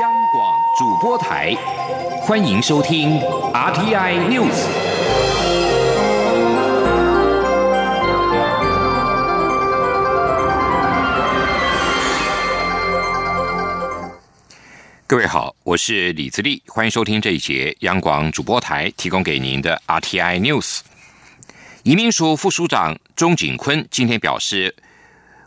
央广主播台，欢迎收听 RTI News。各位好，我是李自立，欢迎收听这一节央广主播台提供给您的 RTI News。移民署副署长钟景坤今天表示。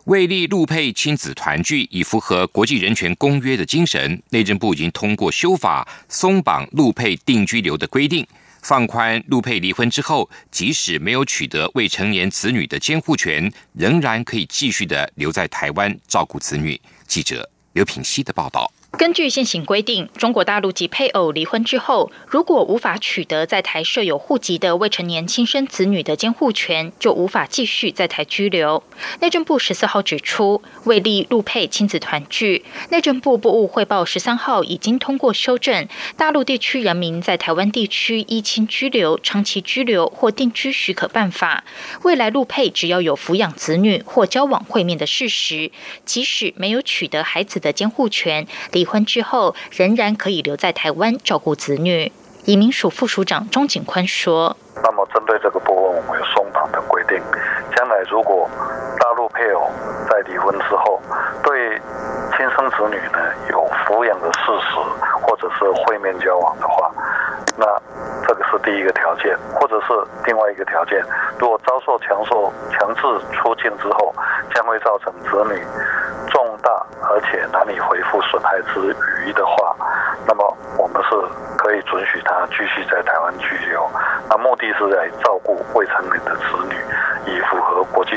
为利陆配亲子团聚，以符合国际人权公约的精神，内政部已经通过修法，松绑陆配定居留的规定，放宽陆配离婚之后，即使没有取得未成年子女的监护权，仍然可以继续的留在台湾照顾子女。记者刘品希的报道。根据现行规定，中国大陆籍配偶离婚之后，如果无法取得在台设有户籍的未成年亲生子女的监护权，就无法继续在台居留。内政部十四号指出，为利陆配亲子团聚，内政部部务汇报十三号已经通过修正大陆地区人民在台湾地区依亲居留、长期居留或定居许可办法，未来陆配只要有抚养子女或交往会面的事实，即使没有取得孩子的监护权。离婚之后，仍然可以留在台湾照顾子女。移民署副署长钟景宽说：“那么，针对这个部分，我们有松绑的规定。将来如果大陆配偶在离婚之后，对亲生子女呢有抚养的事实，或者是会面交往的话，那这个是第一个条件，或者是另外一个条件，如果遭受强受强制出境之后，将会造成子女重大。”而且难以恢复损害之余的话，那么我们是可以准许他继续在台湾居留。那目的是在照顾未成年的子，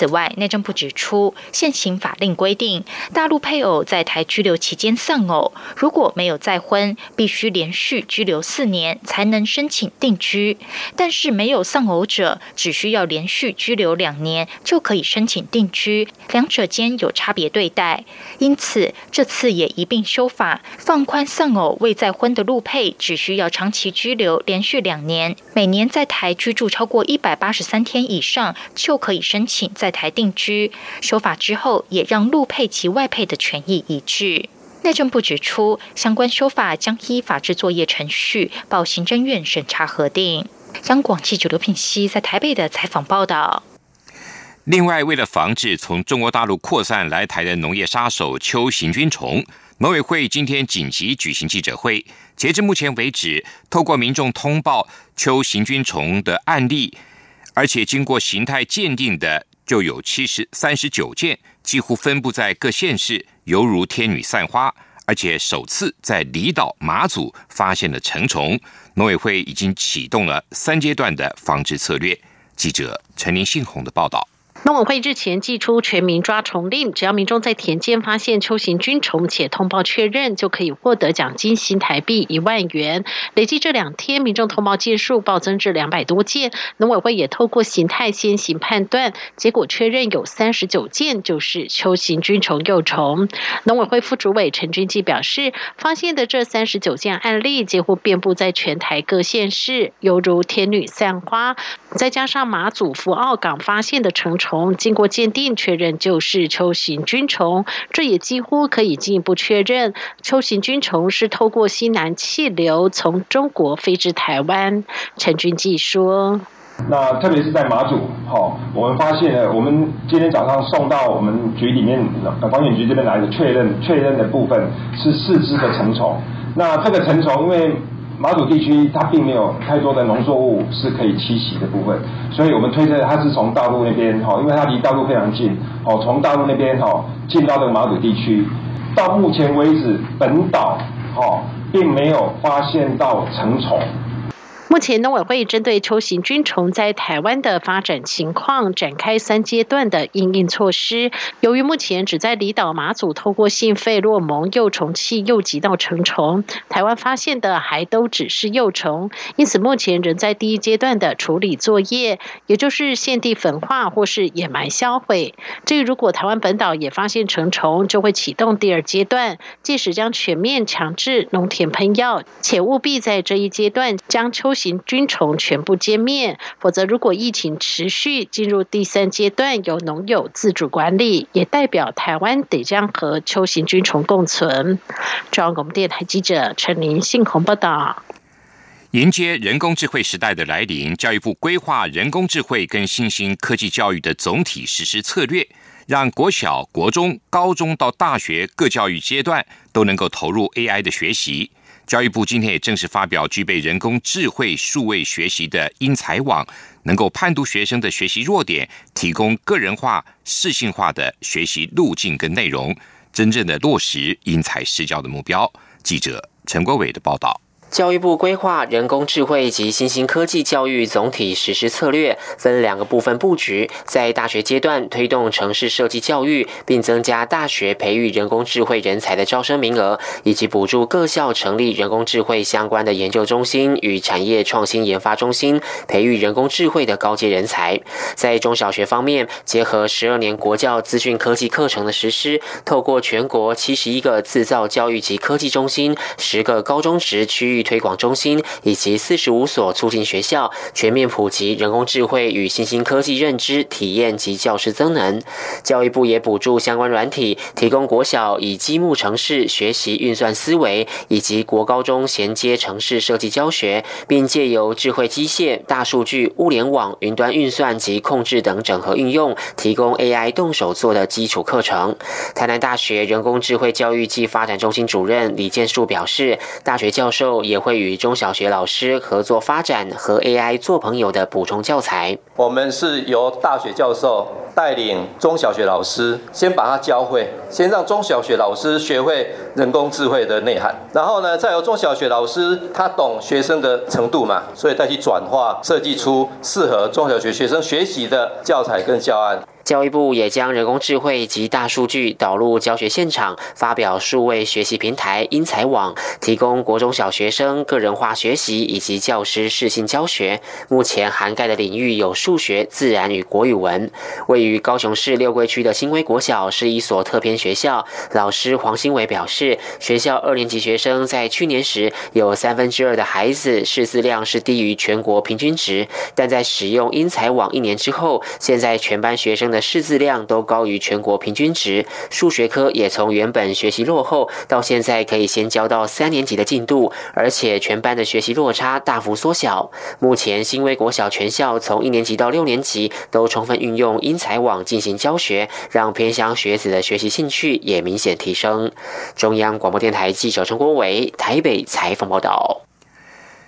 此外，内政部指出，现行法令规定，大陆配偶在台居留期间丧偶，如果没有再婚，必须连续居留四年才能申请定居；但是没有丧偶者，只需要连续居留两年就可以申请定居，两者间有差别对待。因此，这次也一并修法，放宽丧偶未再婚的陆配，只需要长期居留连续两年，每年在台居住超过一百八十三天以上，就可以申请在台定居。修法之后，也让陆配及外配的权益一致。内政部指出，相关修法将依法制作业程序报行政院审查核定。央广记者刘品熙在台北的采访报道。另外，为了防止从中国大陆扩散来台的农业杀手秋行军虫。农委会今天紧急举行记者会，截至目前为止，透过民众通报秋行军虫的案例，而且经过形态鉴定的就有七十三十九件，几乎分布在各县市，犹如天女散花。而且首次在离岛马祖发现了成虫，农委会已经启动了三阶段的防治策略。记者陈林信宏的报道。农委会日前寄出全民抓虫令，只要民众在田间发现秋行菌虫且通报确认，就可以获得奖金新台币一万元。累计这两天民众通报件数暴增至两百多件，农委会也透过形态先行判断，结果确认有三十九件就是秋行菌虫幼虫。农委会副主委陈君基表示，发现的这三十九件案例几乎遍布在全台各县市，犹如天女散花。再加上马祖福澳港发现的成虫。经过鉴定确认就是秋行菌虫，这也几乎可以进一步确认秋行菌虫是透过西南气流从中国飞至台湾。陈君记说：“那特别是在马祖，哈，我们发现了，我们今天早上送到我们局里面，防检局这边来的确认，确认的部分是四只的成虫。那这个成虫因为。”马祖地区它并没有太多的农作物是可以栖息的部分，所以我们推测它是从大陆那边哈，因为它离大陆非常近，哦，从大陆那边哈进到这个马祖地区。到目前为止，本岛哈并没有发现到成虫。目前农委会针对秋行菌虫在台湾的发展情况展开三阶段的应应措施。由于目前只在离岛马祖透过性费洛蒙幼虫器诱集到成虫，台湾发现的还都只是幼虫，因此目前仍在第一阶段的处理作业，也就是现地焚化或是掩埋销毁。至于如果台湾本岛也发现成虫，就会启动第二阶段，届时将全面强制农田喷药，且务必在这一阶段将秋行菌虫全部歼灭，否则如果疫情持续进入第三阶段，由农友自主管理，也代表台湾得将和秋行菌虫共存。中央广播电台记者陈林信鸿报道。迎接人工智慧时代的来临，教育部规划人工智慧跟新兴科技教育的总体实施策略，让国小、国中、高中到大学各教育阶段都能够投入 AI 的学习。教育部今天也正式发表具备人工智慧数位学习的英才网，能够判读学生的学习弱点，提供个人化、适性化的学习路径跟内容，真正的落实因材施教的目标。记者陈国伟的报道。教育部规划人工智慧及新兴科技教育总体实施策略，分两个部分布局。在大学阶段，推动城市设计教育，并增加大学培育人工智慧人才的招生名额，以及补助各校成立人工智慧相关的研究中心与产业创新研发中心，培育人工智慧的高阶人才。在中小学方面，结合十二年国教资讯科技课程的实施，透过全国七十一个制造教育及科技中心、十个高中职区域。推广中心以及四十五所促进学校全面普及人工智慧与新兴科技认知体验及教师增能。教育部也补助相关软体，提供国小以积木城市学习运算思维，以及国高中衔接城市设计教学，并借由智慧机械、大数据、物联网、云端运算及控制等整合运用，提供 AI 动手做的基础课程。台南大学人工智慧教育暨发展中心主任李建树表示，大学教授。也会与中小学老师合作发展和 AI 做朋友的补充教材。我们是由大学教授带领中小学老师，先把它教会，先让中小学老师学会人工智慧的内涵，然后呢，再由中小学老师他懂学生的程度嘛，所以再去转化设计出适合中小学学生学习的教材跟教案。教育部也将人工智慧及大数据导入教学现场，发表数位学习平台英才网，提供国中小学生个人化学习以及教师适性教学。目前涵盖的领域有数学、自然与国语文。位于高雄市六龟区的新威国小是一所特偏学校，老师黄新伟表示，学校二年级学生在去年时有三分之二的孩子识字量是低于全国平均值，但在使用英才网一年之后，现在全班学生的识字量都高于全国平均值，数学科也从原本学习落后，到现在可以先教到三年级的进度，而且全班的学习落差大幅缩小。目前新威国小全校从一年级到六年级都充分运用英才网进行教学，让偏乡学子的学习兴趣也明显提升。中央广播电台记者陈国伟台北采访报道。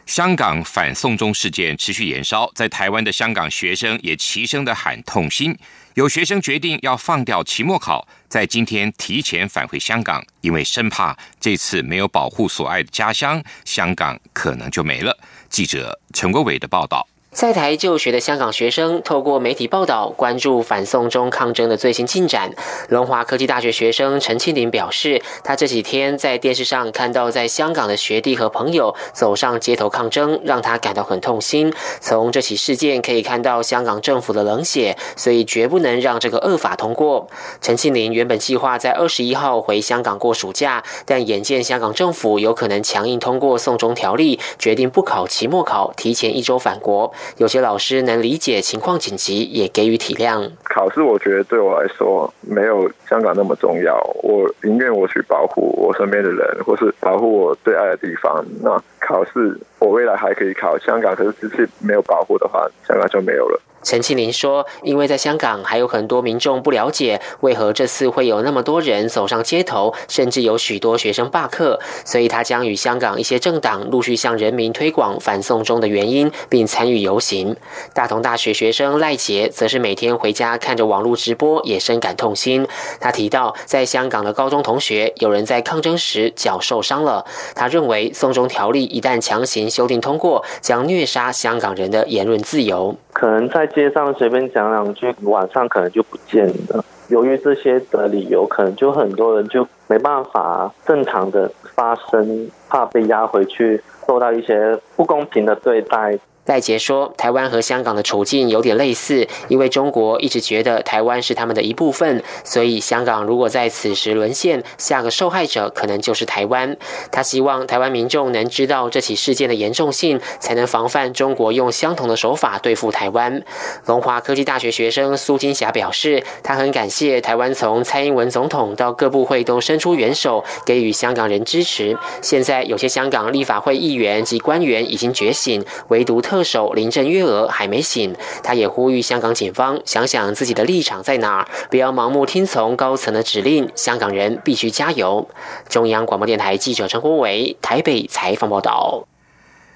香港反送中事件持续延烧，在台湾的香港学生也齐声的喊痛心。有学生决定要放掉期末考，在今天提前返回香港，因为生怕这次没有保护所爱的家乡，香港可能就没了。记者陈国伟的报道。在台就学的香港学生透过媒体报道关注反送中抗争的最新进展。龙华科技大学学生陈庆林表示，他这几天在电视上看到在香港的学弟和朋友走上街头抗争，让他感到很痛心。从这起事件可以看到香港政府的冷血，所以绝不能让这个恶法通过。陈庆林原本计划在二十一号回香港过暑假，但眼见香港政府有可能强硬通过送中条例，决定不考期末考，提前一周返国。有些老师能理解情况紧急，也给予体谅。考试我觉得对我来说没有香港那么重要，我宁愿我去保护我身边的人，或是保护我最爱的地方。那考试我未来还可以考香港，可是只是没有保护的话，香港就没有了。陈庆林说：“因为在香港还有很多民众不了解为何这次会有那么多人走上街头，甚至有许多学生罢课，所以他将与香港一些政党陆续向人民推广反送中的原因，并参与游行。”大同大学学生赖杰则是每天回家看着网络直播，也深感痛心。他提到，在香港的高中同学有人在抗争时脚受伤了。他认为送中条例一旦强行修订通过，将虐杀香港人的言论自由。可能在街上随便讲两句，晚上可能就不见了。由于这些的理由，可能就很多人就没办法正常的发声，怕被压回去，受到一些不公平的对待。戴杰说：“台湾和香港的处境有点类似，因为中国一直觉得台湾是他们的一部分，所以香港如果在此时沦陷，下个受害者可能就是台湾。他希望台湾民众能知道这起事件的严重性，才能防范中国用相同的手法对付台湾。”龙华科技大学学生苏金霞表示：“他很感谢台湾从蔡英文总统到各部会都伸出援手，给予香港人支持。现在有些香港立法会议员及官员已经觉醒，唯独。”特首林郑月娥还没醒，他也呼吁香港警方想想自己的立场在哪，不要盲目听从高层的指令。香港人必须加油。中央广播电台记者陈国伟台北采访报道。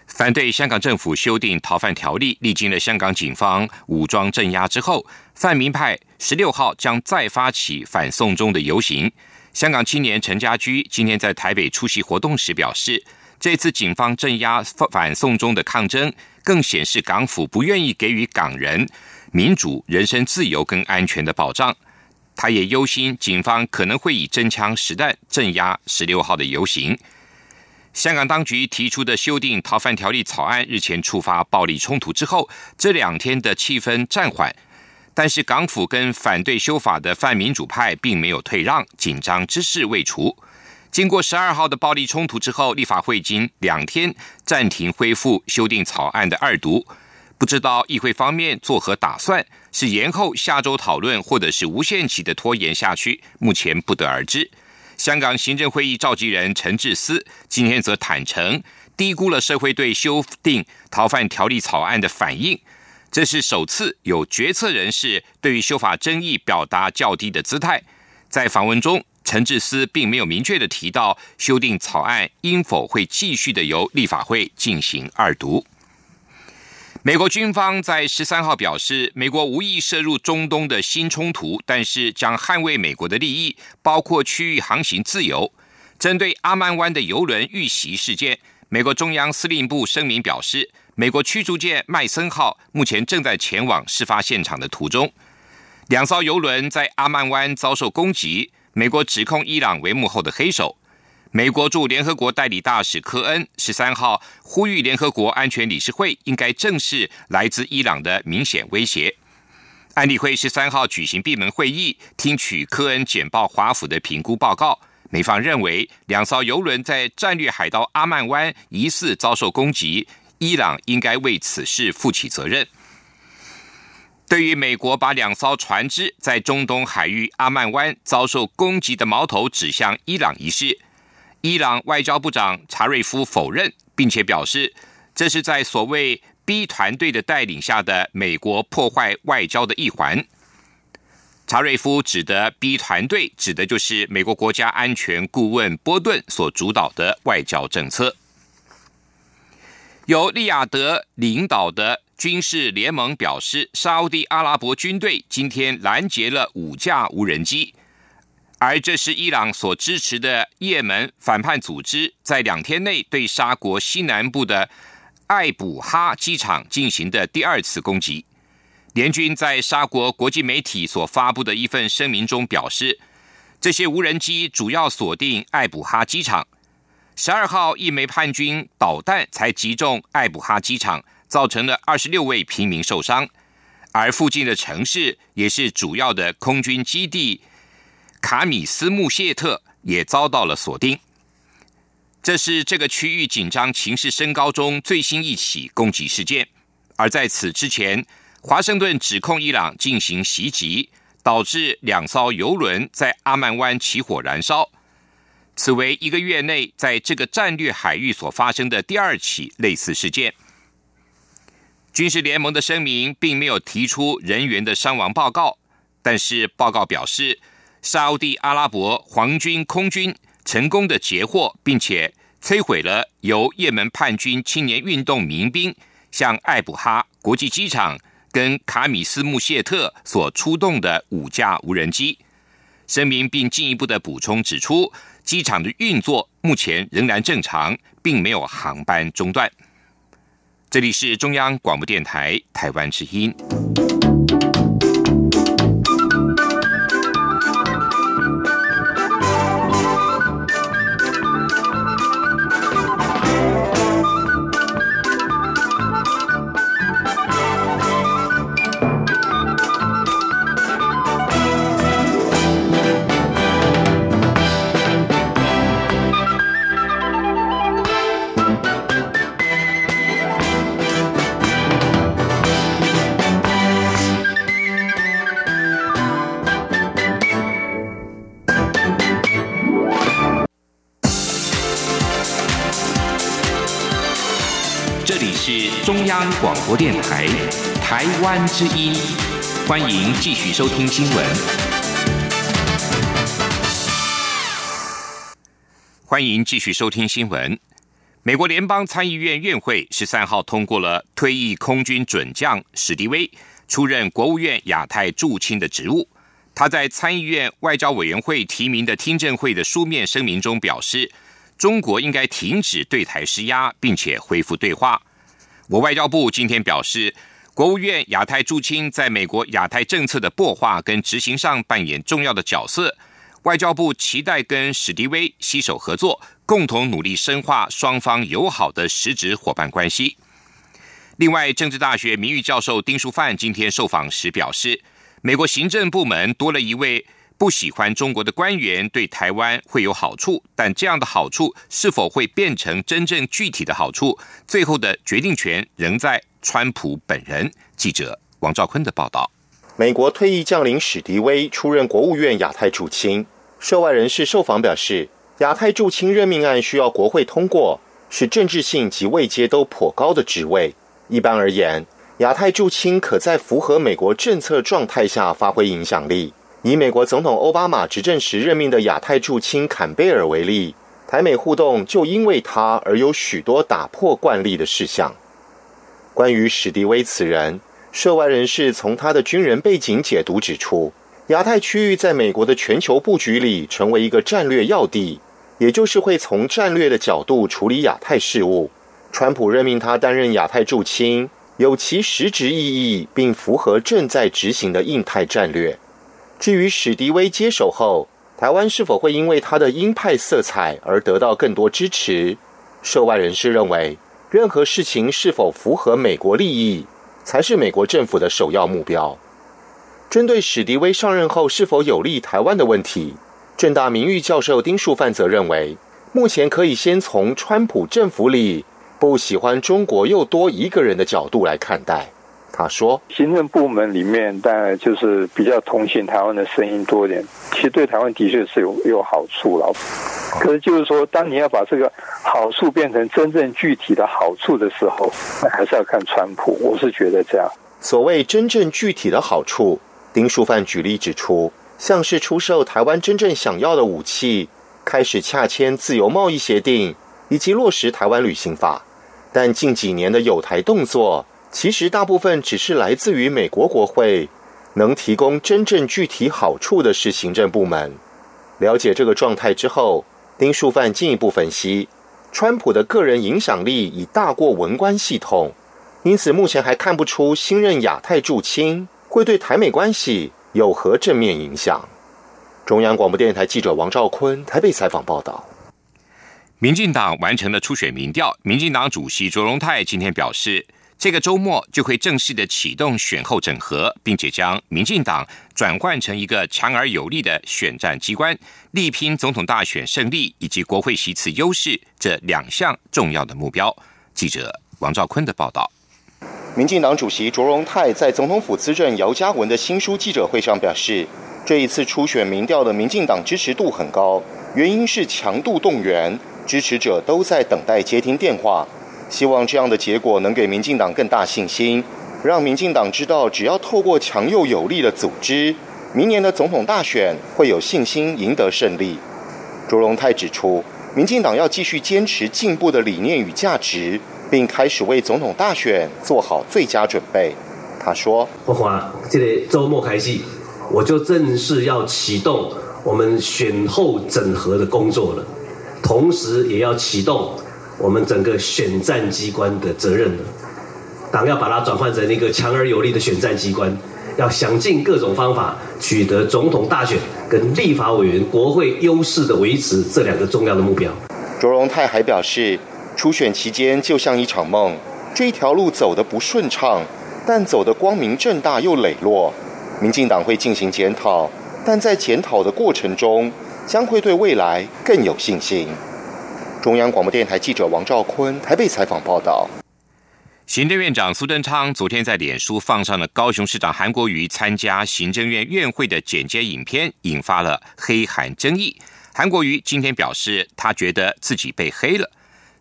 反对香港政府修订逃犯条例，历经了香港警方武装镇压之后，泛民派十六号将再发起反送中的游行。香港青年陈家驹今天在台北出席活动时表示，这次警方镇压反送中的抗争。更显示港府不愿意给予港人民主、人身自由跟安全的保障。他也忧心警方可能会以真枪实弹镇压十六号的游行。香港当局提出的修订逃犯条例草案日前触发暴力冲突之后，这两天的气氛暂缓，但是港府跟反对修法的泛民主派并没有退让，紧张之势未除。经过十二号的暴力冲突之后，立法会经两天暂停恢复修订草案的二读，不知道议会方面作何打算？是延后下周讨论，或者是无限期的拖延下去？目前不得而知。香港行政会议召集人陈志思今天则坦诚，低估了社会对修订逃犯条例草案的反应，这是首次有决策人士对于修法争议表达较低的姿态。在访问中。陈志思并没有明确的提到修订草案应否会继续的由立法会进行二读。美国军方在十三号表示，美国无意涉入中东的新冲突，但是将捍卫美国的利益，包括区域航行自由。针对阿曼湾的游轮遇袭事件，美国中央司令部声明表示，美国驱逐舰麦森号目前正在前往事发现场的途中。两艘游轮在阿曼湾遭受攻击。美国指控伊朗为幕后的黑手。美国驻联合国代理大使科恩十三号呼吁联合国安全理事会应该正视来自伊朗的明显威胁。安理会十三号举行闭门会议，听取科恩简报华府的评估报告。美方认为，两艘游轮在战略海盗阿曼湾疑似遭受攻击，伊朗应该为此事负起责任。对于美国把两艘船只在中东海域阿曼湾遭受攻击的矛头指向伊朗一事，伊朗外交部长查瑞夫否认，并且表示这是在所谓 B 团队的带领下的美国破坏外交的一环。查瑞夫指的 B 团队，指的就是美国国家安全顾问波顿所主导的外交政策，由利雅得领导的。军事联盟表示，沙地阿拉伯军队今天拦截了五架无人机，而这是伊朗所支持的也门反叛组织在两天内对沙国西南部的艾卜哈机场进行的第二次攻击。联军在沙国国际媒体所发布的一份声明中表示，这些无人机主要锁定艾卜哈机场。十二号，一枚叛军导弹才击中艾卜哈机场。造成了二十六位平民受伤，而附近的城市也是主要的空军基地卡米斯穆谢特也遭到了锁定。这是这个区域紧张情势升高中最新一起攻击事件。而在此之前，华盛顿指控伊朗进行袭击，导致两艘油轮在阿曼湾起火燃烧。此为一个月内在这个战略海域所发生的第二起类似事件。军事联盟的声明并没有提出人员的伤亡报告，但是报告表示，沙地阿拉伯皇军空军成功的截获，并且摧毁了由也门叛军青年运动民兵向艾卜哈国际机场跟卡米斯穆谢特所出动的五架无人机。声明并进一步的补充指出，机场的运作目前仍然正常，并没有航班中断。这里是中央广播电台台湾之音。是中央广播电台台湾之音，欢迎继续收听新闻。欢迎继续收听新闻。美国联邦参议院院会十三号通过了退役空军准将史迪威出任国务院亚太驻青的职务。他在参议院外交委员会提名的听证会的书面声明中表示。中国应该停止对台施压，并且恢复对话。我外交部今天表示，国务院亚太驻青在美国亚太政策的擘画跟执行上扮演重要的角色。外交部期待跟史迪威携手合作，共同努力深化双方友好的实质伙伴关系。另外，政治大学名誉教授丁书范今天受访时表示，美国行政部门多了一位。不喜欢中国的官员对台湾会有好处，但这样的好处是否会变成真正具体的好处，最后的决定权仍在川普本人。记者王兆坤的报道。美国退役将领史迪威出任国务院亚太驻青，涉外人士受访表示，亚太驻青任命案需要国会通过，是政治性及位阶都颇高的职位。一般而言，亚太驻青可在符合美国政策状态下发挥影响力。以美国总统奥巴马执政时任命的亚太驻青坎贝尔为例，台美互动就因为他而有许多打破惯例的事项。关于史迪威此人，涉外人士从他的军人背景解读指出，亚太区域在美国的全球布局里成为一个战略要地，也就是会从战略的角度处理亚太事务。川普任命他担任亚太驻青，有其实质意义，并符合正在执行的印太战略。至于史迪威接手后，台湾是否会因为他的鹰派色彩而得到更多支持？涉外人士认为，任何事情是否符合美国利益，才是美国政府的首要目标。针对史迪威上任后是否有利台湾的问题，正大名誉教授丁树范则认为，目前可以先从川普政府里不喜欢中国又多一个人的角度来看待。他说：“行政部门里面，当然就是比较同情台湾的声音多一点。其实对台湾的确是有有好处了。可是就是说，当你要把这个好处变成真正具体的好处的时候，那还是要看川普。我是觉得这样。所谓真正具体的好处，丁书范举例指出，像是出售台湾真正想要的武器，开始洽签自由贸易协定，以及落实台湾旅行法。但近几年的有台动作。”其实大部分只是来自于美国国会，能提供真正具体好处的是行政部门。了解这个状态之后，丁树范进一步分析，川普的个人影响力已大过文官系统，因此目前还看不出新任亚太驻青会对台美关系有何正面影响。中央广播电台记者王兆坤台北采访报道。民进党完成了初选民调，民进党主席卓荣泰今天表示。这个周末就会正式的启动选后整合，并且将民进党转换成一个强而有力的选战机关，力拼总统大选胜利以及国会席次优势这两项重要的目标。记者王兆坤的报道。民进党主席卓荣泰在总统府资政姚嘉文的新书记者会上表示，这一次初选民调的民进党支持度很高，原因是强度动员，支持者都在等待接听电话。希望这样的结果能给民进党更大信心，让民进党知道，只要透过强又有力的组织，明年的总统大选会有信心赢得胜利。卓荣泰指出，民进党要继续坚持进步的理念与价值，并开始为总统大选做好最佳准备。他说：“不华，这个周末开始，我就正式要启动我们选后整合的工作了，同时也要启动。”我们整个选战机关的责任了，党要把它转换成一个强而有力的选战机关，要想尽各种方法取得总统大选跟立法委员国会优势的维持这两个重要的目标。卓荣泰还表示，初选期间就像一场梦，这一条路走得不顺畅，但走得光明正大又磊落。民进党会进行检讨，但在检讨的过程中，将会对未来更有信心。中央广播电台记者王兆坤台北采访报道：行政院长苏贞昌昨天在脸书放上了高雄市长韩国瑜参加行政院院会的剪接影片，引发了黑韩争议。韩国瑜今天表示，他觉得自己被黑了。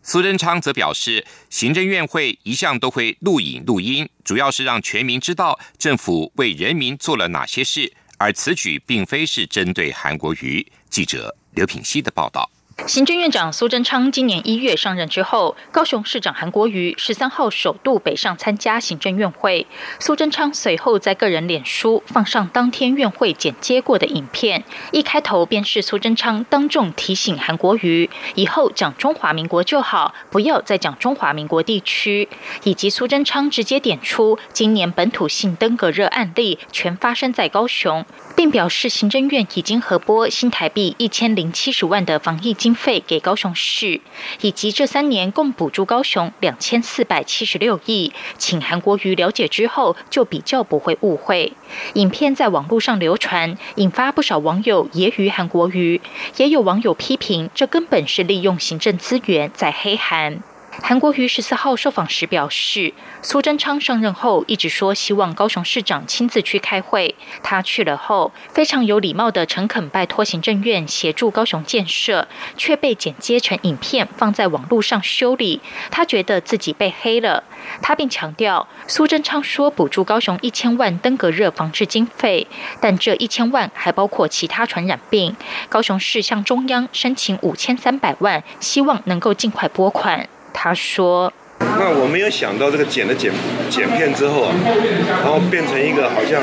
苏贞昌则表示，行政院会一向都会录影录音，主要是让全民知道政府为人民做了哪些事，而此举并非是针对韩国瑜。记者刘品希的报道。行政院长苏贞昌今年一月上任之后，高雄市长韩国瑜十三号首度北上参加行政院会。苏贞昌随后在个人脸书放上当天院会剪接过的影片，一开头便是苏贞昌当众提醒韩国瑜，以后讲中华民国就好，不要再讲中华民国地区。以及苏贞昌直接点出，今年本土性登革热案例全发生在高雄。并表示，行政院已经核拨新台币一千零七十万的防疫经费给高雄市，以及这三年共补助高雄两千四百七十六亿。请韩国瑜了解之后，就比较不会误会。影片在网络上流传，引发不少网友揶揄韩国瑜，也有网友批评，这根本是利用行政资源在黑韩。韩国瑜十四号受访时表示，苏贞昌上任后一直说希望高雄市长亲自去开会。他去了后，非常有礼貌的诚恳拜托行政院协助高雄建设，却被剪接成影片放在网络上修理。他觉得自己被黑了。他并强调，苏贞昌说补助高雄一千万登革热防治经费，但这一千万还包括其他传染病。高雄市向中央申请五千三百万，希望能够尽快拨款。他说：“那我没有想到这个剪了剪剪片之后啊，然后变成一个好像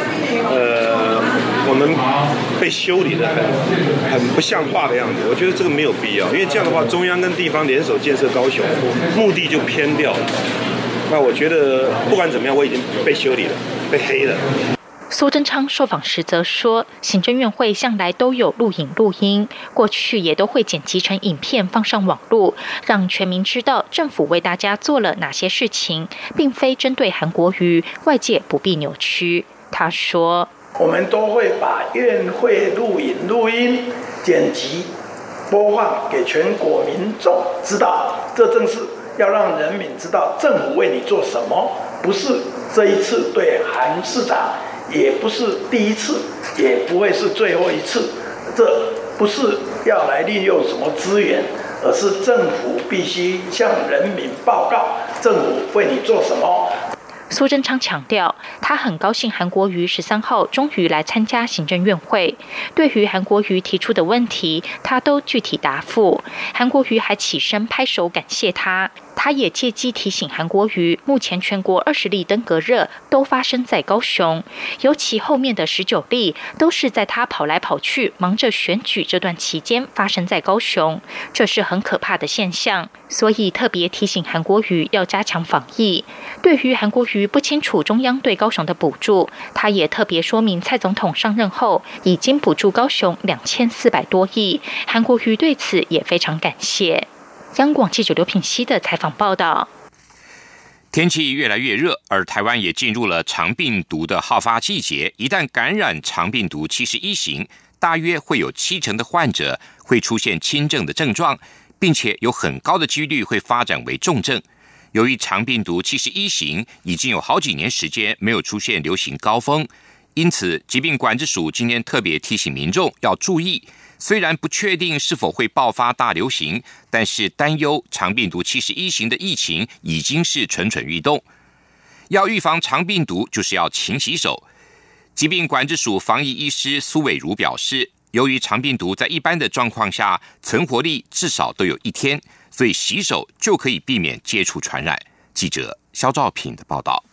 呃我们被修理的很很不像话的样子。我觉得这个没有必要，因为这样的话中央跟地方联手建设高雄，目的就偏掉了。那我觉得不管怎么样，我已经被修理了，被黑了。”苏贞昌受访时则说，行政院会向来都有录影录音，过去也都会剪辑成影片放上网络，让全民知道政府为大家做了哪些事情，并非针对韩国瑜，外界不必扭曲。他说：“我们都会把院会录影录音剪辑播放给全国民众知道，这正是要让人民知道政府为你做什么，不是这一次对韩市长。”也不是第一次，也不会是最后一次。这不是要来利用什么资源，而是政府必须向人民报告政府为你做什么。苏贞昌强调，他很高兴韩国瑜十三号终于来参加行政院会。对于韩国瑜提出的问题，他都具体答复。韩国瑜还起身拍手感谢他。他也借机提醒韩国瑜，目前全国二十例登革热都发生在高雄，尤其后面的十九例都是在他跑来跑去、忙着选举这段期间发生在高雄，这是很可怕的现象。所以特别提醒韩国瑜要加强防疫。对于韩国瑜不清楚中央对高雄的补助，他也特别说明，蔡总统上任后已经补助高雄两千四百多亿，韩国瑜对此也非常感谢。央广记者刘品熙的采访报道：天气越来越热，而台湾也进入了肠病毒的好发季节。一旦感染肠病毒七十一型，大约会有七成的患者会出现轻症的症状，并且有很高的几率会发展为重症。由于肠病毒七十一型已经有好几年时间没有出现流行高峰，因此疾病管制署今天特别提醒民众要注意。虽然不确定是否会爆发大流行，但是担忧肠病毒七十一型的疫情已经是蠢蠢欲动。要预防肠病毒，就是要勤洗手。疾病管制署防疫医师苏伟如表示，由于肠病毒在一般的状况下存活力至少都有一天，所以洗手就可以避免接触传染。记者肖兆平的报道。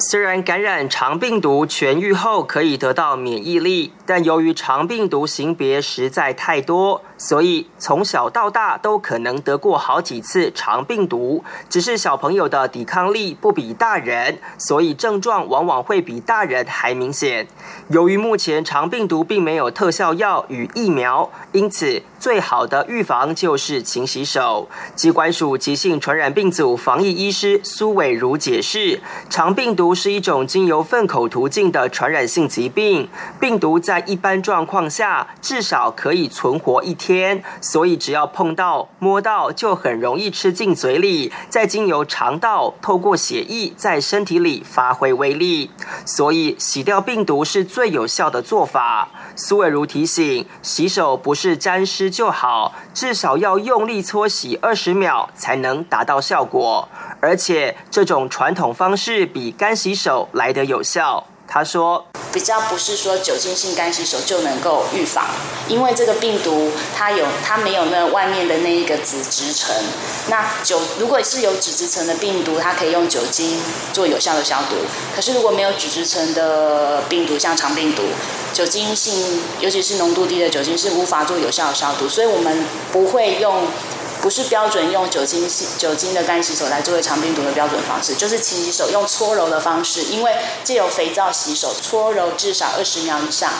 虽然感染肠病毒痊愈后可以得到免疫力，但由于肠病毒型别实在太多。所以从小到大都可能得过好几次肠病毒，只是小朋友的抵抗力不比大人，所以症状往往会比大人还明显。由于目前肠病毒并没有特效药与疫苗，因此最好的预防就是勤洗手。机关署急性传染病组防疫医师苏伟如解释，肠病毒不是一种经由粪口途径的传染性疾病，病毒在一般状况下至少可以存活一天。所以只要碰到、摸到，就很容易吃进嘴里，再经由肠道透过血液在身体里发挥威力。所以洗掉病毒是最有效的做法。苏伟如提醒，洗手不是沾湿就好，至少要用力搓洗二十秒才能达到效果。而且这种传统方式比干洗手来得有效。他说：“比较不是说酒精性干洗手就能够预防，因为这个病毒它有它没有那外面的那一个脂质层。那酒如果是有脂质层的病毒，它可以用酒精做有效的消毒。可是如果没有脂质层的病毒，像肠病毒，酒精性尤其是浓度低的酒精是无法做有效的消毒，所以我们不会用。”不是标准用酒精洗酒精的干洗手来作为肠病毒的标准方式，就是勤洗手用搓揉的方式，因为借由肥皂洗手搓揉至少二十秒以上，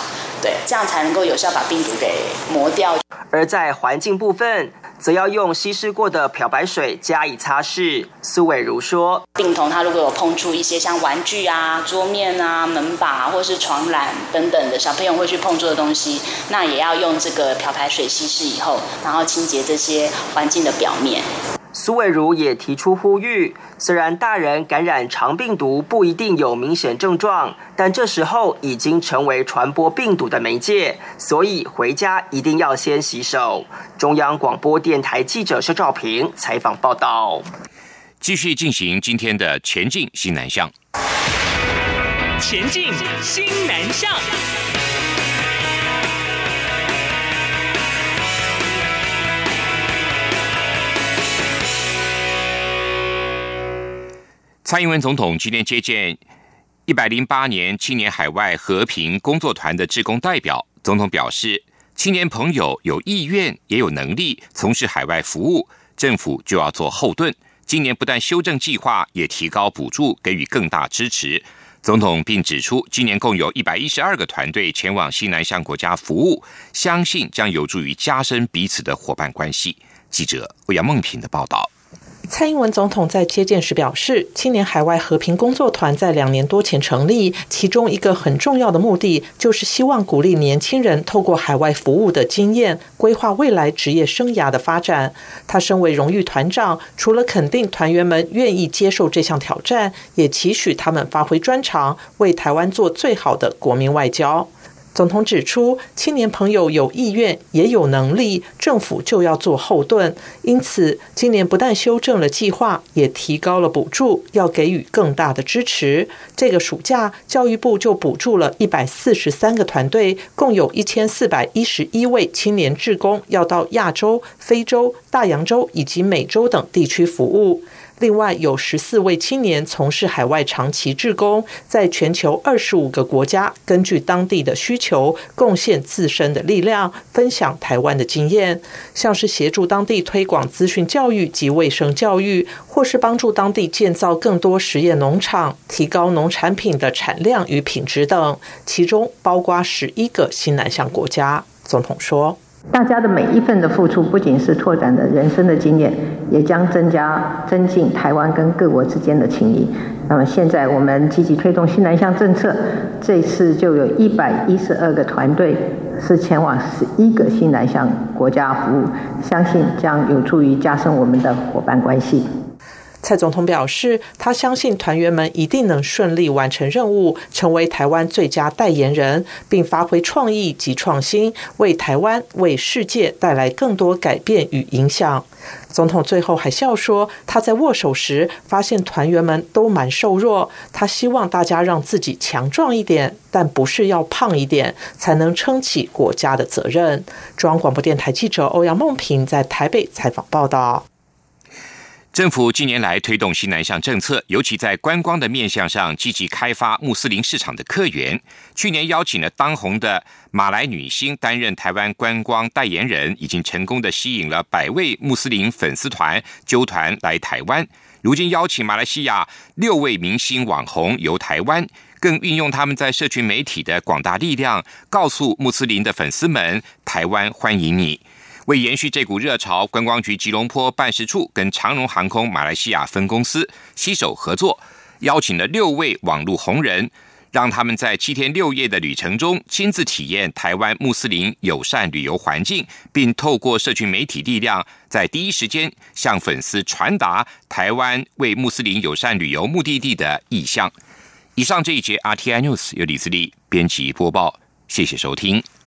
对，这样才能够有效把病毒给磨掉。而在环境部分。则要用稀释过的漂白水加以擦拭。苏伟如说：“病童他如果有碰触一些像玩具啊、桌面啊、门把或是床栏等等的小朋友会去碰触的东西，那也要用这个漂白水稀释以后，然后清洁这些环境的表面。”苏伟如也提出呼吁，虽然大人感染肠病毒不一定有明显症状，但这时候已经成为传播病毒的媒介，所以回家一定要先洗手。中央广播电台记者肖兆平采访报道。继续进行今天的前进新南向。前进新南向。蔡英文总统今天接见一百零八年青年海外和平工作团的志工代表。总统表示，青年朋友有意愿也有能力从事海外服务，政府就要做后盾。今年不但修正计划，也提高补助，给予更大支持。总统并指出，今年共有一百一十二个团队前往西南向国家服务，相信将有助于加深彼此的伙伴关系。记者欧阳梦平的报道。蔡英文总统在接见时表示，青年海外和平工作团在两年多前成立，其中一个很重要的目的就是希望鼓励年轻人透过海外服务的经验，规划未来职业生涯的发展。他身为荣誉团长，除了肯定团员们愿意接受这项挑战，也期许他们发挥专长，为台湾做最好的国民外交。总统指出，青年朋友有意愿也有能力，政府就要做后盾。因此，今年不但修正了计划，也提高了补助，要给予更大的支持。这个暑假，教育部就补助了一百四十三个团队，共有一千四百一十一位青年志工，要到亚洲、非洲、大洋洲以及美洲等地区服务。另外有十四位青年从事海外长期志工，在全球二十五个国家，根据当地的需求，贡献自身的力量，分享台湾的经验，像是协助当地推广资讯教育及卫生教育，或是帮助当地建造更多实验农场，提高农产品的产量与品质等，其中包括十一个新南向国家。总统说。大家的每一份的付出，不仅是拓展的人生的经验，也将增加增进台湾跟各国之间的情谊。那么现在我们积极推动新南向政策，这次就有一百一十二个团队是前往十一个新南向国家服务，相信将有助于加深我们的伙伴关系。蔡总统表示，他相信团员们一定能顺利完成任务，成为台湾最佳代言人，并发挥创意及创新，为台湾、为世界带来更多改变与影响。总统最后还笑说，他在握手时发现团员们都蛮瘦弱，他希望大家让自己强壮一点，但不是要胖一点，才能撑起国家的责任。中央广播电台记者欧阳梦平在台北采访报道。政府近年来推动西南向政策，尤其在观光的面向上积极开发穆斯林市场的客源。去年邀请了当红的马来女星担任台湾观光代言人，已经成功的吸引了百位穆斯林粉丝团纠团来台湾。如今邀请马来西亚六位明星网红游台湾，更运用他们在社群媒体的广大力量，告诉穆斯林的粉丝们：台湾欢迎你。为延续这股热潮，观光局吉隆坡办事处跟长荣航空马来西亚分公司携手合作，邀请了六位网络红人，让他们在七天六夜的旅程中亲自体验台湾穆斯林友善旅游环境，并透过社群媒体力量，在第一时间向粉丝传达台湾为穆斯林友善旅游目的地的意向。以上这一节 RTI News 由李自力编辑播报，谢谢收听。